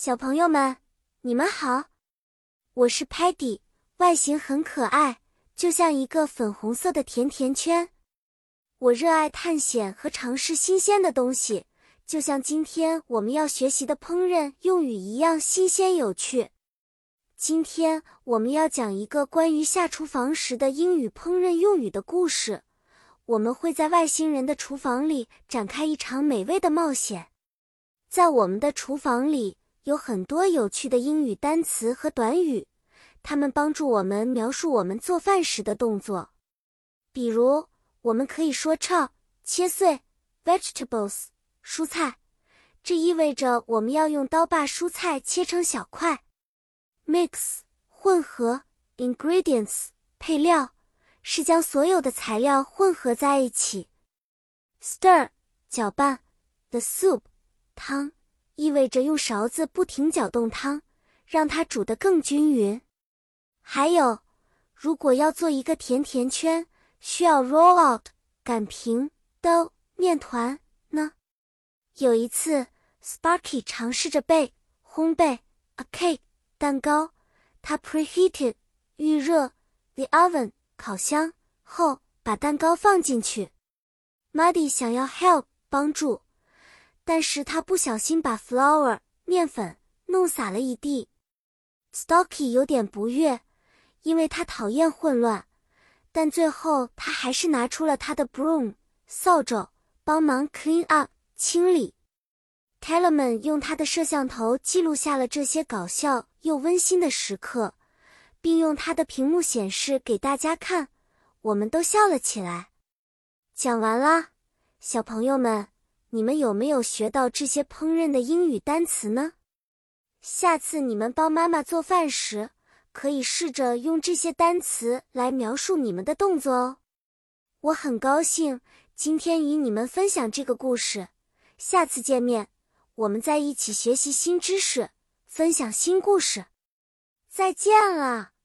小朋友们，你们好，我是 Patty，外形很可爱，就像一个粉红色的甜甜圈。我热爱探险和尝试新鲜的东西，就像今天我们要学习的烹饪用语一样新鲜有趣。今天我们要讲一个关于下厨房时的英语烹饪用语的故事。我们会在外星人的厨房里展开一场美味的冒险。在我们的厨房里。有很多有趣的英语单词和短语，它们帮助我们描述我们做饭时的动作。比如，我们可以说 chop 切碎 vegetables 蔬菜，这意味着我们要用刀把蔬菜切成小块。mix 混合 ingredients 配料是将所有的材料混合在一起。stir 搅拌 the soup 汤。意味着用勺子不停搅动汤，让它煮得更均匀。还有，如果要做一个甜甜圈，需要 roll out 擀平的面团呢。有一次，Sparky 尝试着 bake 烘焙 a cake 蛋糕，他 preheated 预热 the oven 烤箱后，把蛋糕放进去。Muddy 想要 help 帮助。但是他不小心把 flour 面粉弄洒了一地，Stocky 有点不悦，因为他讨厌混乱。但最后他还是拿出了他的 broom 扫帚，帮忙 clean up 清理。Tellerman 用他的摄像头记录下了这些搞笑又温馨的时刻，并用他的屏幕显示给大家看，我们都笑了起来。讲完啦，小朋友们。你们有没有学到这些烹饪的英语单词呢？下次你们帮妈妈做饭时，可以试着用这些单词来描述你们的动作哦。我很高兴今天与你们分享这个故事。下次见面，我们再一起学习新知识，分享新故事。再见了。